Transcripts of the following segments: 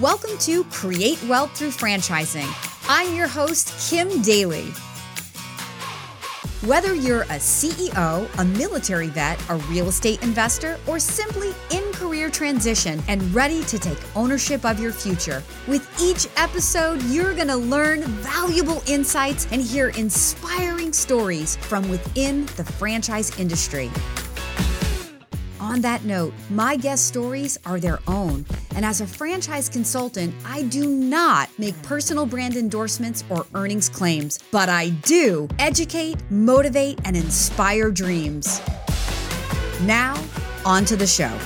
Welcome to Create Wealth Through Franchising. I'm your host, Kim Daly. Whether you're a CEO, a military vet, a real estate investor, or simply in career transition and ready to take ownership of your future, with each episode, you're going to learn valuable insights and hear inspiring stories from within the franchise industry. On that note, my guest stories are their own. And as a franchise consultant, I do not make personal brand endorsements or earnings claims, but I do educate, motivate, and inspire dreams. Now, on to the show.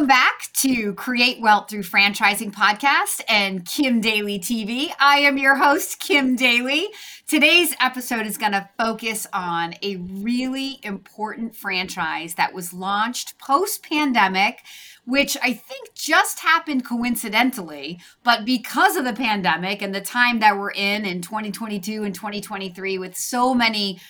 Welcome back to Create Wealth Through Franchising Podcast and Kim Daly TV. I am your host, Kim Daly. Today's episode is going to focus on a really important franchise that was launched post pandemic, which I think just happened coincidentally, but because of the pandemic and the time that we're in in 2022 and 2023 with so many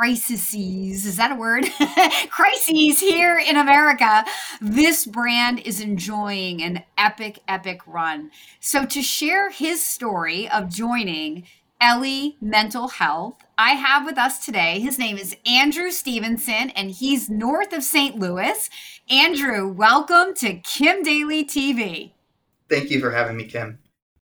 crises is that a word crises here in america this brand is enjoying an epic epic run so to share his story of joining Ellie Mental Health. I have with us today, his name is Andrew Stevenson, and he's north of St. Louis. Andrew, welcome to Kim Daly TV. Thank you for having me, Kim.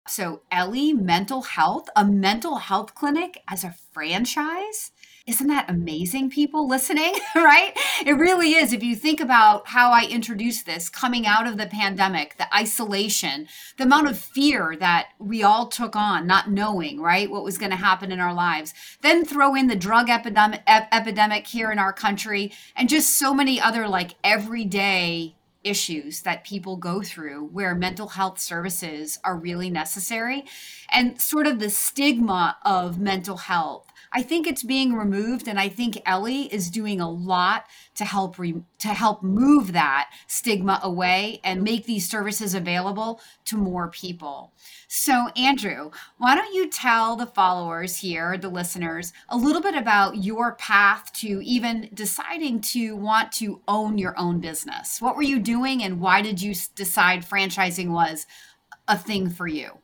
So, Ellie Mental Health, a mental health clinic as a franchise? Isn't that amazing, people listening? right? It really is. If you think about how I introduced this coming out of the pandemic, the isolation, the amount of fear that we all took on, not knowing, right, what was going to happen in our lives. Then throw in the drug epidemic, ep- epidemic here in our country and just so many other like everyday issues that people go through where mental health services are really necessary and sort of the stigma of mental health I think it's being removed, and I think Ellie is doing a lot to help re- to help move that stigma away and make these services available to more people. So, Andrew, why don't you tell the followers here, the listeners, a little bit about your path to even deciding to want to own your own business? What were you doing, and why did you decide franchising was a thing for you?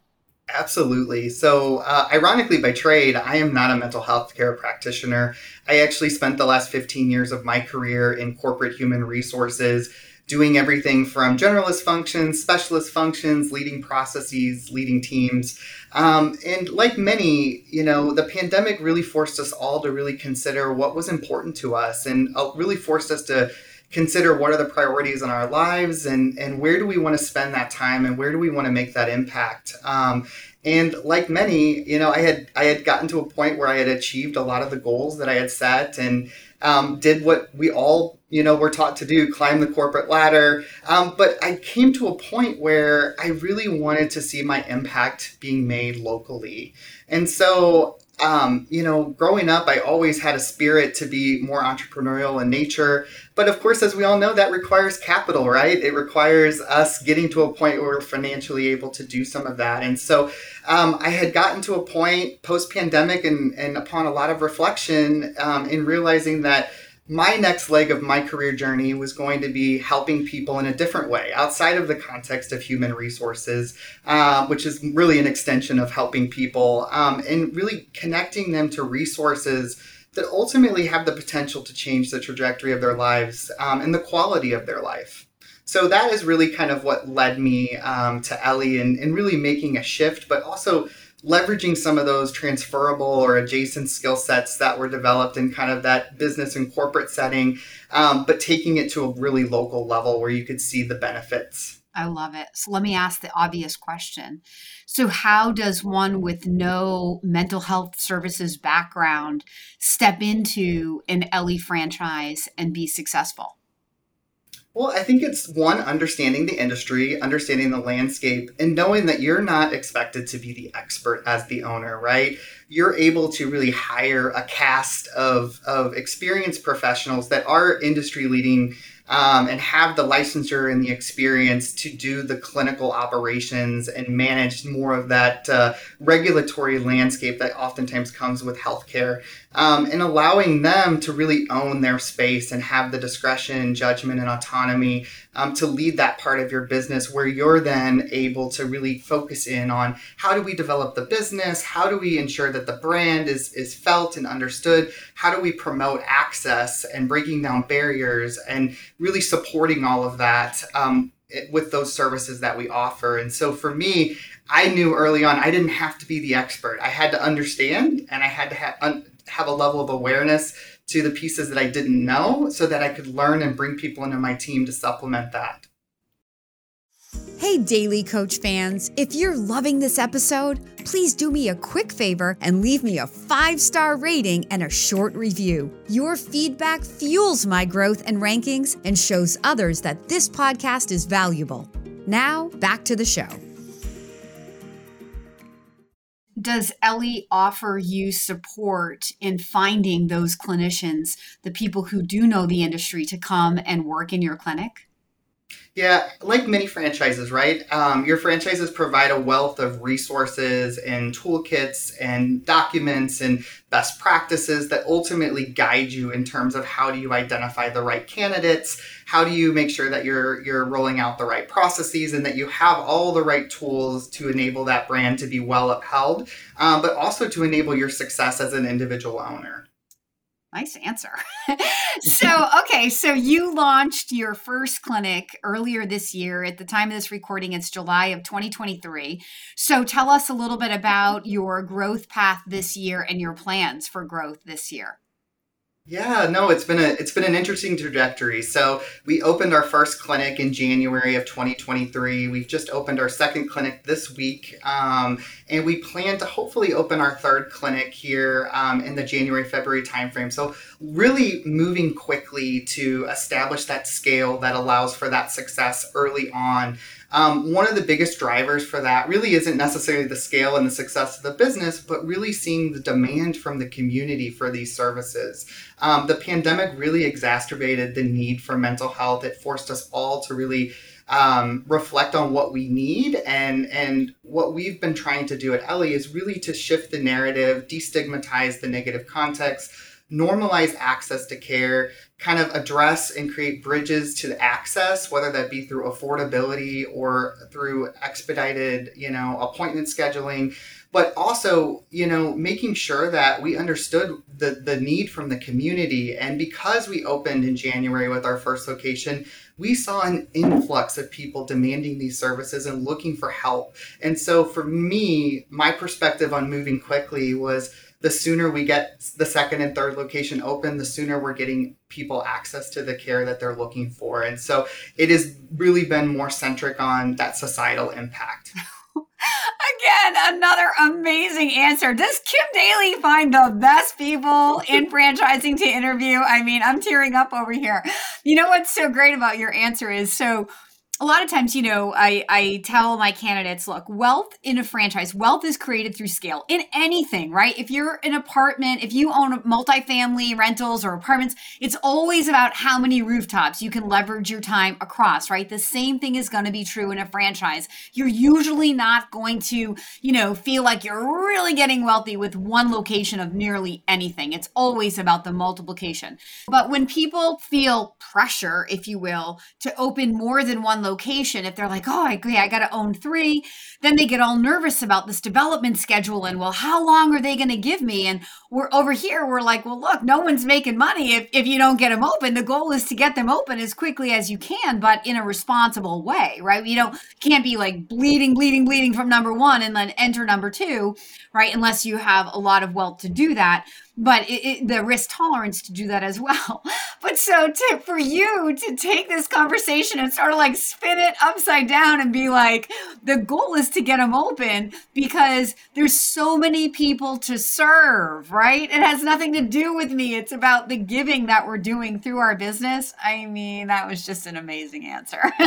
Absolutely. So, uh, ironically, by trade, I am not a mental health care practitioner. I actually spent the last 15 years of my career in corporate human resources, doing everything from generalist functions, specialist functions, leading processes, leading teams. Um, and like many, you know, the pandemic really forced us all to really consider what was important to us and uh, really forced us to consider what are the priorities in our lives and and where do we want to spend that time and where do we want to make that impact? Um, and like many you know i had i had gotten to a point where i had achieved a lot of the goals that i had set and um, did what we all you know were taught to do climb the corporate ladder. Um, but i came to a point where i really wanted to see my impact being made locally. And so um, you know, growing up, I always had a spirit to be more entrepreneurial in nature. But of course, as we all know, that requires capital, right? It requires us getting to a point where we're financially able to do some of that. And so um, I had gotten to a point post pandemic and, and upon a lot of reflection um, in realizing that my next leg of my career journey was going to be helping people in a different way outside of the context of human resources, uh, which is really an extension of helping people um, and really connecting them to resources that ultimately have the potential to change the trajectory of their lives um, and the quality of their life. So that is really kind of what led me um, to Ellie and, and really making a shift, but also leveraging some of those transferable or adjacent skill sets that were developed in kind of that business and corporate setting, um, but taking it to a really local level where you could see the benefits. I love it. So let me ask the obvious question. So, how does one with no mental health services background step into an Ellie franchise and be successful? Well, I think it's one, understanding the industry, understanding the landscape, and knowing that you're not expected to be the expert as the owner, right? You're able to really hire a cast of, of experienced professionals that are industry leading um, and have the licensure and the experience to do the clinical operations and manage more of that uh, regulatory landscape that oftentimes comes with healthcare, um, and allowing them to really own their space and have the discretion, judgment, and autonomy um, to lead that part of your business where you're then able to really focus in on how do we develop the business? How do we ensure that the brand is, is felt and understood? How do we promote access and breaking down barriers and really supporting all of that? Um, with those services that we offer. And so for me, I knew early on I didn't have to be the expert. I had to understand and I had to have, un- have a level of awareness to the pieces that I didn't know so that I could learn and bring people into my team to supplement that. Hey, Daly Coach fans, if you're loving this episode, please do me a quick favor and leave me a five star rating and a short review. Your feedback fuels my growth and rankings and shows others that this podcast is valuable. Now, back to the show does Ellie offer you support in finding those clinicians, the people who do know the industry, to come and work in your clinic? Yeah, like many franchises, right? Um, your franchises provide a wealth of resources and toolkits and documents and best practices that ultimately guide you in terms of how do you identify the right candidates, how do you make sure that you're you're rolling out the right processes and that you have all the right tools to enable that brand to be well upheld, um, but also to enable your success as an individual owner. Nice answer. so, okay, so you launched your first clinic earlier this year. At the time of this recording, it's July of 2023. So, tell us a little bit about your growth path this year and your plans for growth this year. Yeah, no, it's been a it's been an interesting trajectory. So we opened our first clinic in January of 2023. We've just opened our second clinic this week, um, and we plan to hopefully open our third clinic here um, in the January February timeframe. So really moving quickly to establish that scale that allows for that success early on. Um, one of the biggest drivers for that really isn't necessarily the scale and the success of the business, but really seeing the demand from the community for these services. Um, the pandemic really exacerbated the need for mental health. It forced us all to really um, reflect on what we need and and what we've been trying to do at Ellie is really to shift the narrative, destigmatize the negative context normalize access to care, kind of address and create bridges to access, whether that be through affordability or through expedited, you know, appointment scheduling, but also, you know, making sure that we understood the, the need from the community. And because we opened in January with our first location, we saw an influx of people demanding these services and looking for help. And so for me, my perspective on moving quickly was the sooner we get the second and third location open, the sooner we're getting people access to the care that they're looking for. And so it has really been more centric on that societal impact. Again, another amazing answer. Does Kim Daly find the best people in franchising to interview? I mean, I'm tearing up over here. You know what's so great about your answer is so a lot of times, you know, I, I tell my candidates, look, wealth in a franchise, wealth is created through scale in anything, right? If you're an apartment, if you own multifamily rentals or apartments, it's always about how many rooftops you can leverage your time across, right? The same thing is going to be true in a franchise. You're usually not going to, you know, feel like you're really getting wealthy with one location of nearly anything. It's always about the multiplication. But when people feel pressure, if you will, to open more than one location, location, if they're like, oh, I agree, I got to own three, then they get all nervous about this development schedule and, well, how long are they to give me? And we're over here, we're like, well, look, no one's making money if, if you don't get them open. The goal is to get them open as quickly as you can, but in a responsible way, right? You don't, can't be like bleeding, bleeding, bleeding from number one and then enter number two, right? Unless you have a lot of wealth to do that but it, it, the risk tolerance to do that as well. But so to, for you to take this conversation and sort of like spin it upside down and be like, the goal is to get them open because there's so many people to serve, right? It has nothing to do with me. It's about the giving that we're doing through our business. I mean, that was just an amazing answer.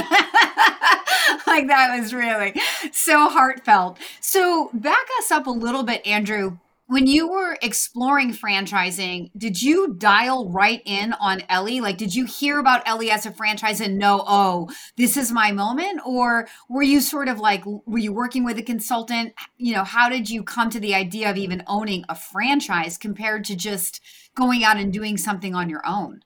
like that was really so heartfelt. So back us up a little bit, Andrew when you were exploring franchising, did you dial right in on Ellie? Like, did you hear about Ellie as a franchise and know, oh, this is my moment? Or were you sort of like, were you working with a consultant? You know, how did you come to the idea of even owning a franchise compared to just going out and doing something on your own?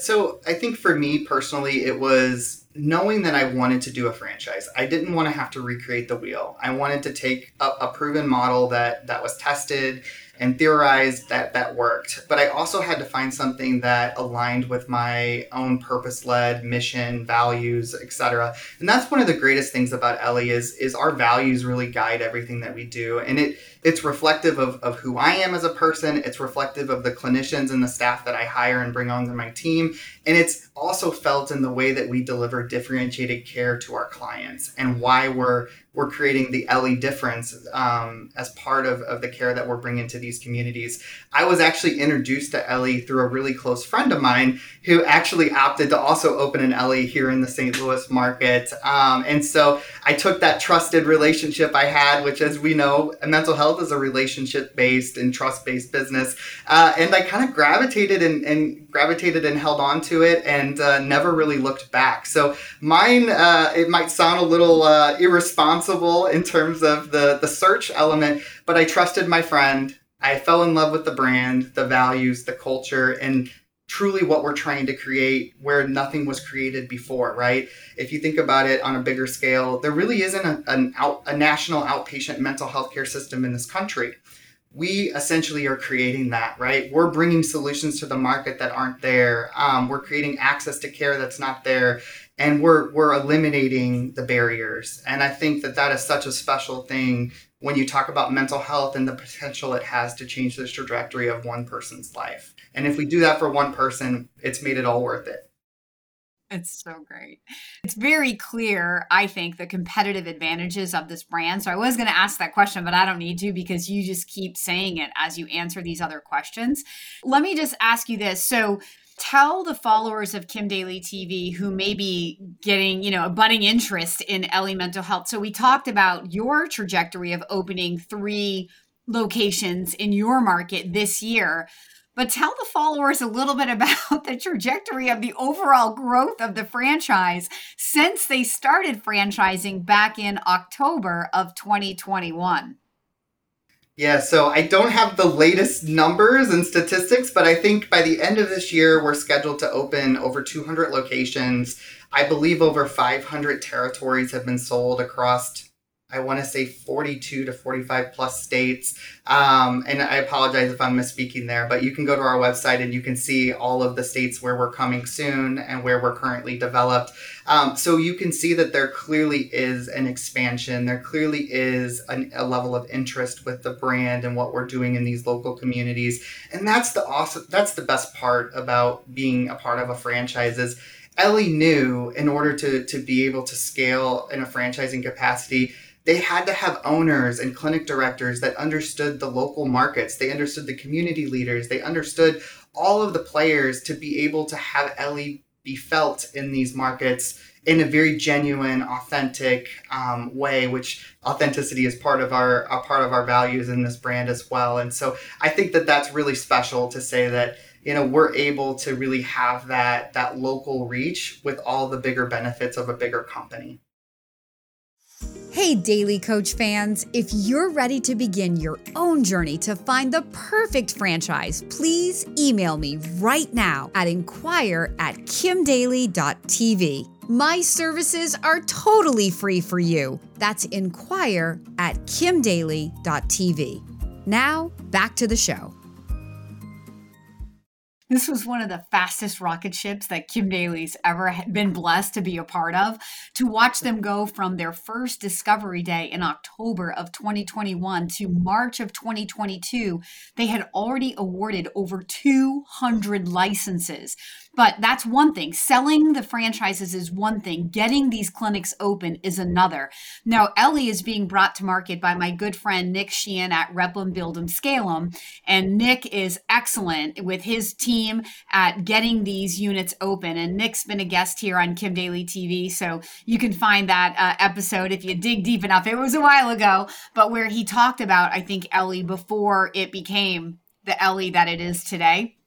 So I think for me personally, it was knowing that I wanted to do a franchise. I didn't want to have to recreate the wheel. I wanted to take a, a proven model that that was tested and theorized that that worked. But I also had to find something that aligned with my own purpose-led mission, values, etc. And that's one of the greatest things about Ellie is is our values really guide everything that we do. And it it's reflective of, of who I am as a person. It's reflective of the clinicians and the staff that I hire and bring onto my team. And it's also felt in the way that we deliver differentiated care to our clients and why we're we're creating the Ellie difference um, as part of, of the care that we're bringing to these communities. I was actually introduced to Ellie through a really close friend of mine who actually opted to also open an Ellie here in the St. Louis market. Um, and so I took that trusted relationship I had, which, as we know, mental health is a relationship based and trust based business. Uh, and I kind of gravitated and, and, gravitated and held on to it and uh, never really looked back. So mine, uh, it might sound a little uh, irresponsible in terms of the, the search element, but I trusted my friend. I fell in love with the brand, the values, the culture, and truly what we're trying to create where nothing was created before, right? If you think about it on a bigger scale, there really isn't a, an out, a national outpatient mental health care system in this country. We essentially are creating that, right? We're bringing solutions to the market that aren't there. Um, we're creating access to care that's not there, and we're we're eliminating the barriers. And I think that that is such a special thing when you talk about mental health and the potential it has to change the trajectory of one person's life. And if we do that for one person, it's made it all worth it. It's so great. It's very clear, I think, the competitive advantages of this brand. So I was going to ask that question, but I don't need to because you just keep saying it as you answer these other questions. Let me just ask you this. So tell the followers of Kim Daly TV who may be getting, you know, a budding interest in Ellie mental health. So we talked about your trajectory of opening three locations in your market this year but tell the followers a little bit about the trajectory of the overall growth of the franchise since they started franchising back in October of 2021. Yeah, so I don't have the latest numbers and statistics, but I think by the end of this year, we're scheduled to open over 200 locations. I believe over 500 territories have been sold across I want to say 42 to 45 plus states. Um, and I apologize if I'm misspeaking there, but you can go to our website and you can see all of the states where we're coming soon and where we're currently developed. Um, so you can see that there clearly is an expansion. There clearly is an, a level of interest with the brand and what we're doing in these local communities. And that's the awesome, that's the best part about being a part of a franchise is Ellie knew in order to, to be able to scale in a franchising capacity, they had to have owners and clinic directors that understood the local markets. They understood the community leaders. They understood all of the players to be able to have Ellie be felt in these markets in a very genuine, authentic um, way. Which authenticity is part of our part of our values in this brand as well. And so I think that that's really special to say that you know we're able to really have that that local reach with all the bigger benefits of a bigger company. Hey, Daly Coach fans, if you're ready to begin your own journey to find the perfect franchise, please email me right now at inquire at kimdaly.tv. My services are totally free for you. That's inquire at kimdaly.tv. Now, back to the show. This was one of the fastest rocket ships that Kim Daly's ever been blessed to be a part of. To watch them go from their first discovery day in October of 2021 to March of 2022, they had already awarded over 200 licenses. But that's one thing. Selling the franchises is one thing. Getting these clinics open is another. Now, Ellie is being brought to market by my good friend Nick Sheehan at Replim Build'em Scalem. And Nick is excellent with his team at getting these units open. And Nick's been a guest here on Kim Daly TV. So you can find that uh, episode if you dig deep enough. It was a while ago, but where he talked about, I think, Ellie before it became the Ellie that it is today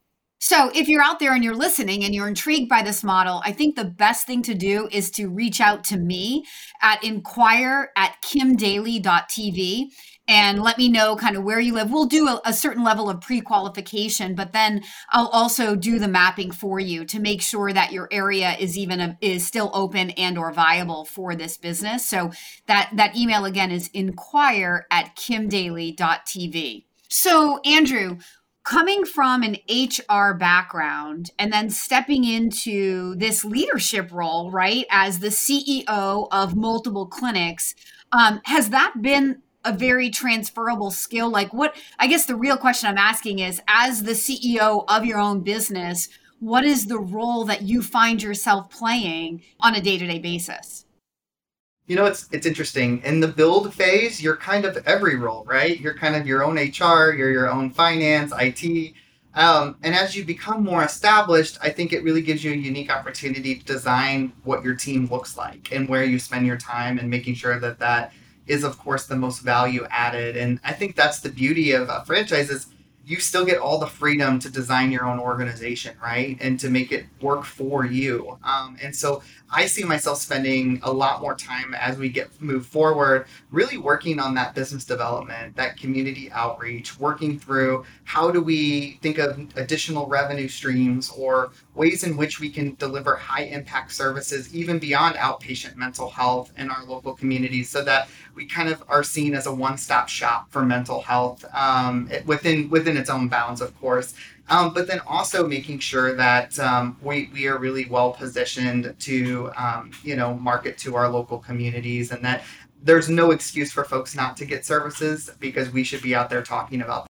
So, if you're out there and you're listening and you're intrigued by this model, I think the best thing to do is to reach out to me at inquire at kimdaly.tv and let me know kind of where you live. We'll do a, a certain level of pre qualification, but then I'll also do the mapping for you to make sure that your area is even a, is still open and or viable for this business. So that that email again is inquire at kimdaly.tv. So, Andrew, coming from an HR background and then stepping into this leadership role, right, as the CEO of multiple clinics, um, has that been a very transferable skill? Like, what I guess the real question I'm asking is as the CEO of your own business, what is the role that you find yourself playing on a day to day basis? You know, it's it's interesting. In the build phase, you're kind of every role, right? You're kind of your own HR, you're your own finance, IT. Um, and as you become more established, I think it really gives you a unique opportunity to design what your team looks like and where you spend your time and making sure that that is, of course, the most value added. And I think that's the beauty of a franchise is you still get all the freedom to design your own organization, right? And to make it work for you. Um, and so I see myself spending a lot more time as we get move forward, really working on that business development, that community outreach, working through how do we think of additional revenue streams or ways in which we can deliver high impact services even beyond outpatient mental health in our local communities so that we kind of are seen as a one-stop shop for mental health um, within within its own bounds of course. Um, but then also making sure that um, we, we are really well positioned to um, you know market to our local communities and that there's no excuse for folks not to get services because we should be out there talking about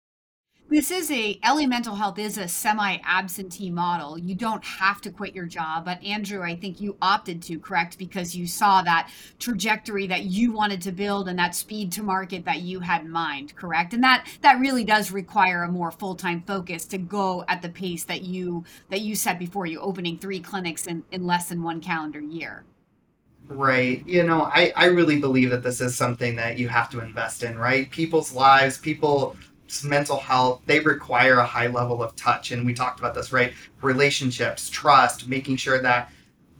this is a Ellie Mental Health is a semi absentee model. You don't have to quit your job, but Andrew, I think you opted to, correct? Because you saw that trajectory that you wanted to build and that speed to market that you had in mind, correct? And that that really does require a more full-time focus to go at the pace that you that you set before you opening three clinics in, in less than one calendar year. Right. You know, I, I really believe that this is something that you have to invest in, right? People's lives, people mental health, they require a high level of touch. And we talked about this, right? Relationships, trust, making sure that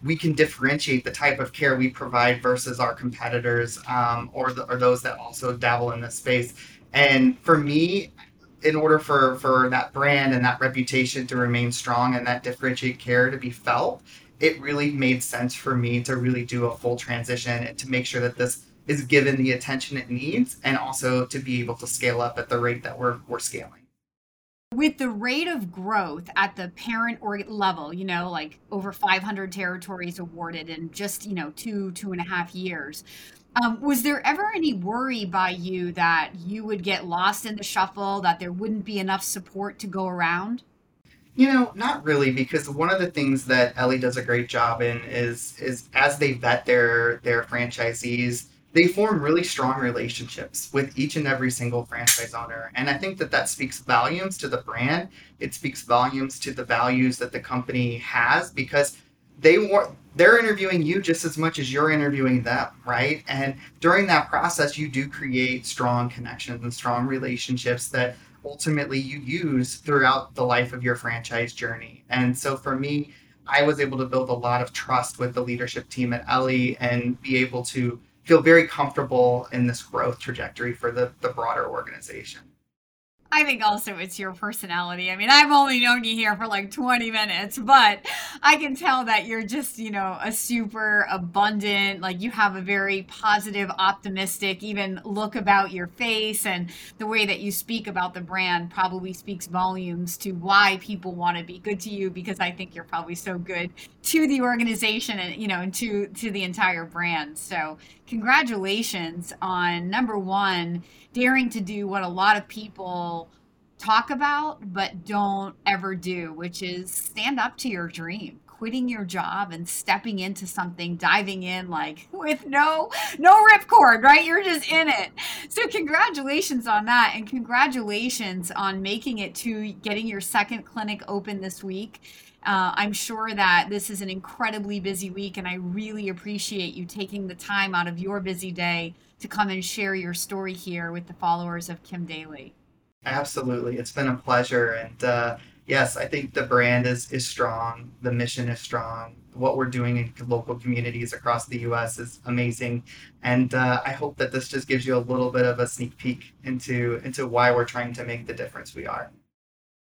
we can differentiate the type of care we provide versus our competitors um, or, the, or those that also dabble in this space. And for me, in order for, for that brand and that reputation to remain strong and that differentiate care to be felt, it really made sense for me to really do a full transition and to make sure that this is given the attention it needs and also to be able to scale up at the rate that we're, we're scaling. With the rate of growth at the parent or level, you know, like over 500 territories awarded in just, you know, two, two and a half years, um, was there ever any worry by you that you would get lost in the shuffle, that there wouldn't be enough support to go around? You know, not really, because one of the things that Ellie does a great job in is is as they vet their their franchisees, they form really strong relationships with each and every single franchise owner. And I think that that speaks volumes to the brand. It speaks volumes to the values that the company has because they want they're interviewing you just as much as you're interviewing them, right? And during that process, you do create strong connections and strong relationships that ultimately you use throughout the life of your franchise journey. And so for me, I was able to build a lot of trust with the leadership team at Ellie and be able to feel very comfortable in this growth trajectory for the, the broader organization. I think also it's your personality. I mean, I've only known you here for like 20 minutes, but I can tell that you're just, you know, a super abundant, like you have a very positive, optimistic, even look about your face. And the way that you speak about the brand probably speaks volumes to why people want to be good to you because I think you're probably so good to the organization and, you know, and to, to the entire brand. So, congratulations on number one daring to do what a lot of people talk about but don't ever do, which is stand up to your dream. Quitting your job and stepping into something diving in like with no no ripcord right? You're just in it. So congratulations on that and congratulations on making it to getting your second clinic open this week. Uh, I'm sure that this is an incredibly busy week, and I really appreciate you taking the time out of your busy day to come and share your story here with the followers of Kim Daly. Absolutely. It's been a pleasure. And, uh, yes, I think the brand is is strong, the mission is strong. What we're doing in local communities across the U.S. is amazing, and uh, I hope that this just gives you a little bit of a sneak peek into into why we're trying to make the difference we are.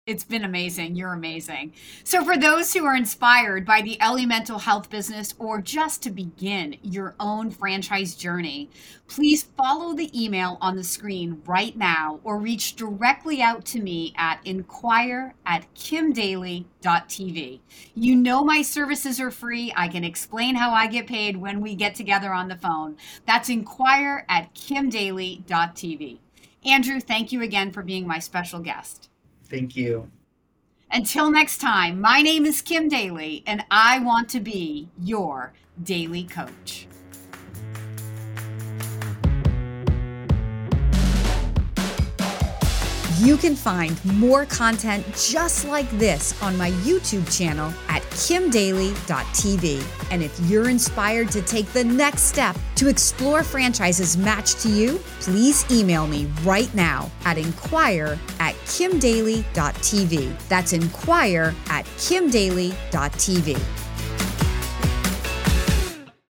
It's been amazing. You're amazing. So, for those who are inspired by the Ellie mental health business or just to begin your own franchise journey, please follow the email on the screen right now or reach directly out to me at inquire at kimdaly.tv. You know, my services are free. I can explain how I get paid when we get together on the phone. That's inquire at kimdaly.tv. Andrew, thank you again for being my special guest. Thank you. Until next time, my name is Kim Daly, and I want to be your daily coach. You can find more content just like this on my YouTube channel at kimdaly.tv. And if you're inspired to take the next step to explore franchises matched to you, please email me right now at inquire at kimdaly.tv. That's inquire at kimdaly.tv.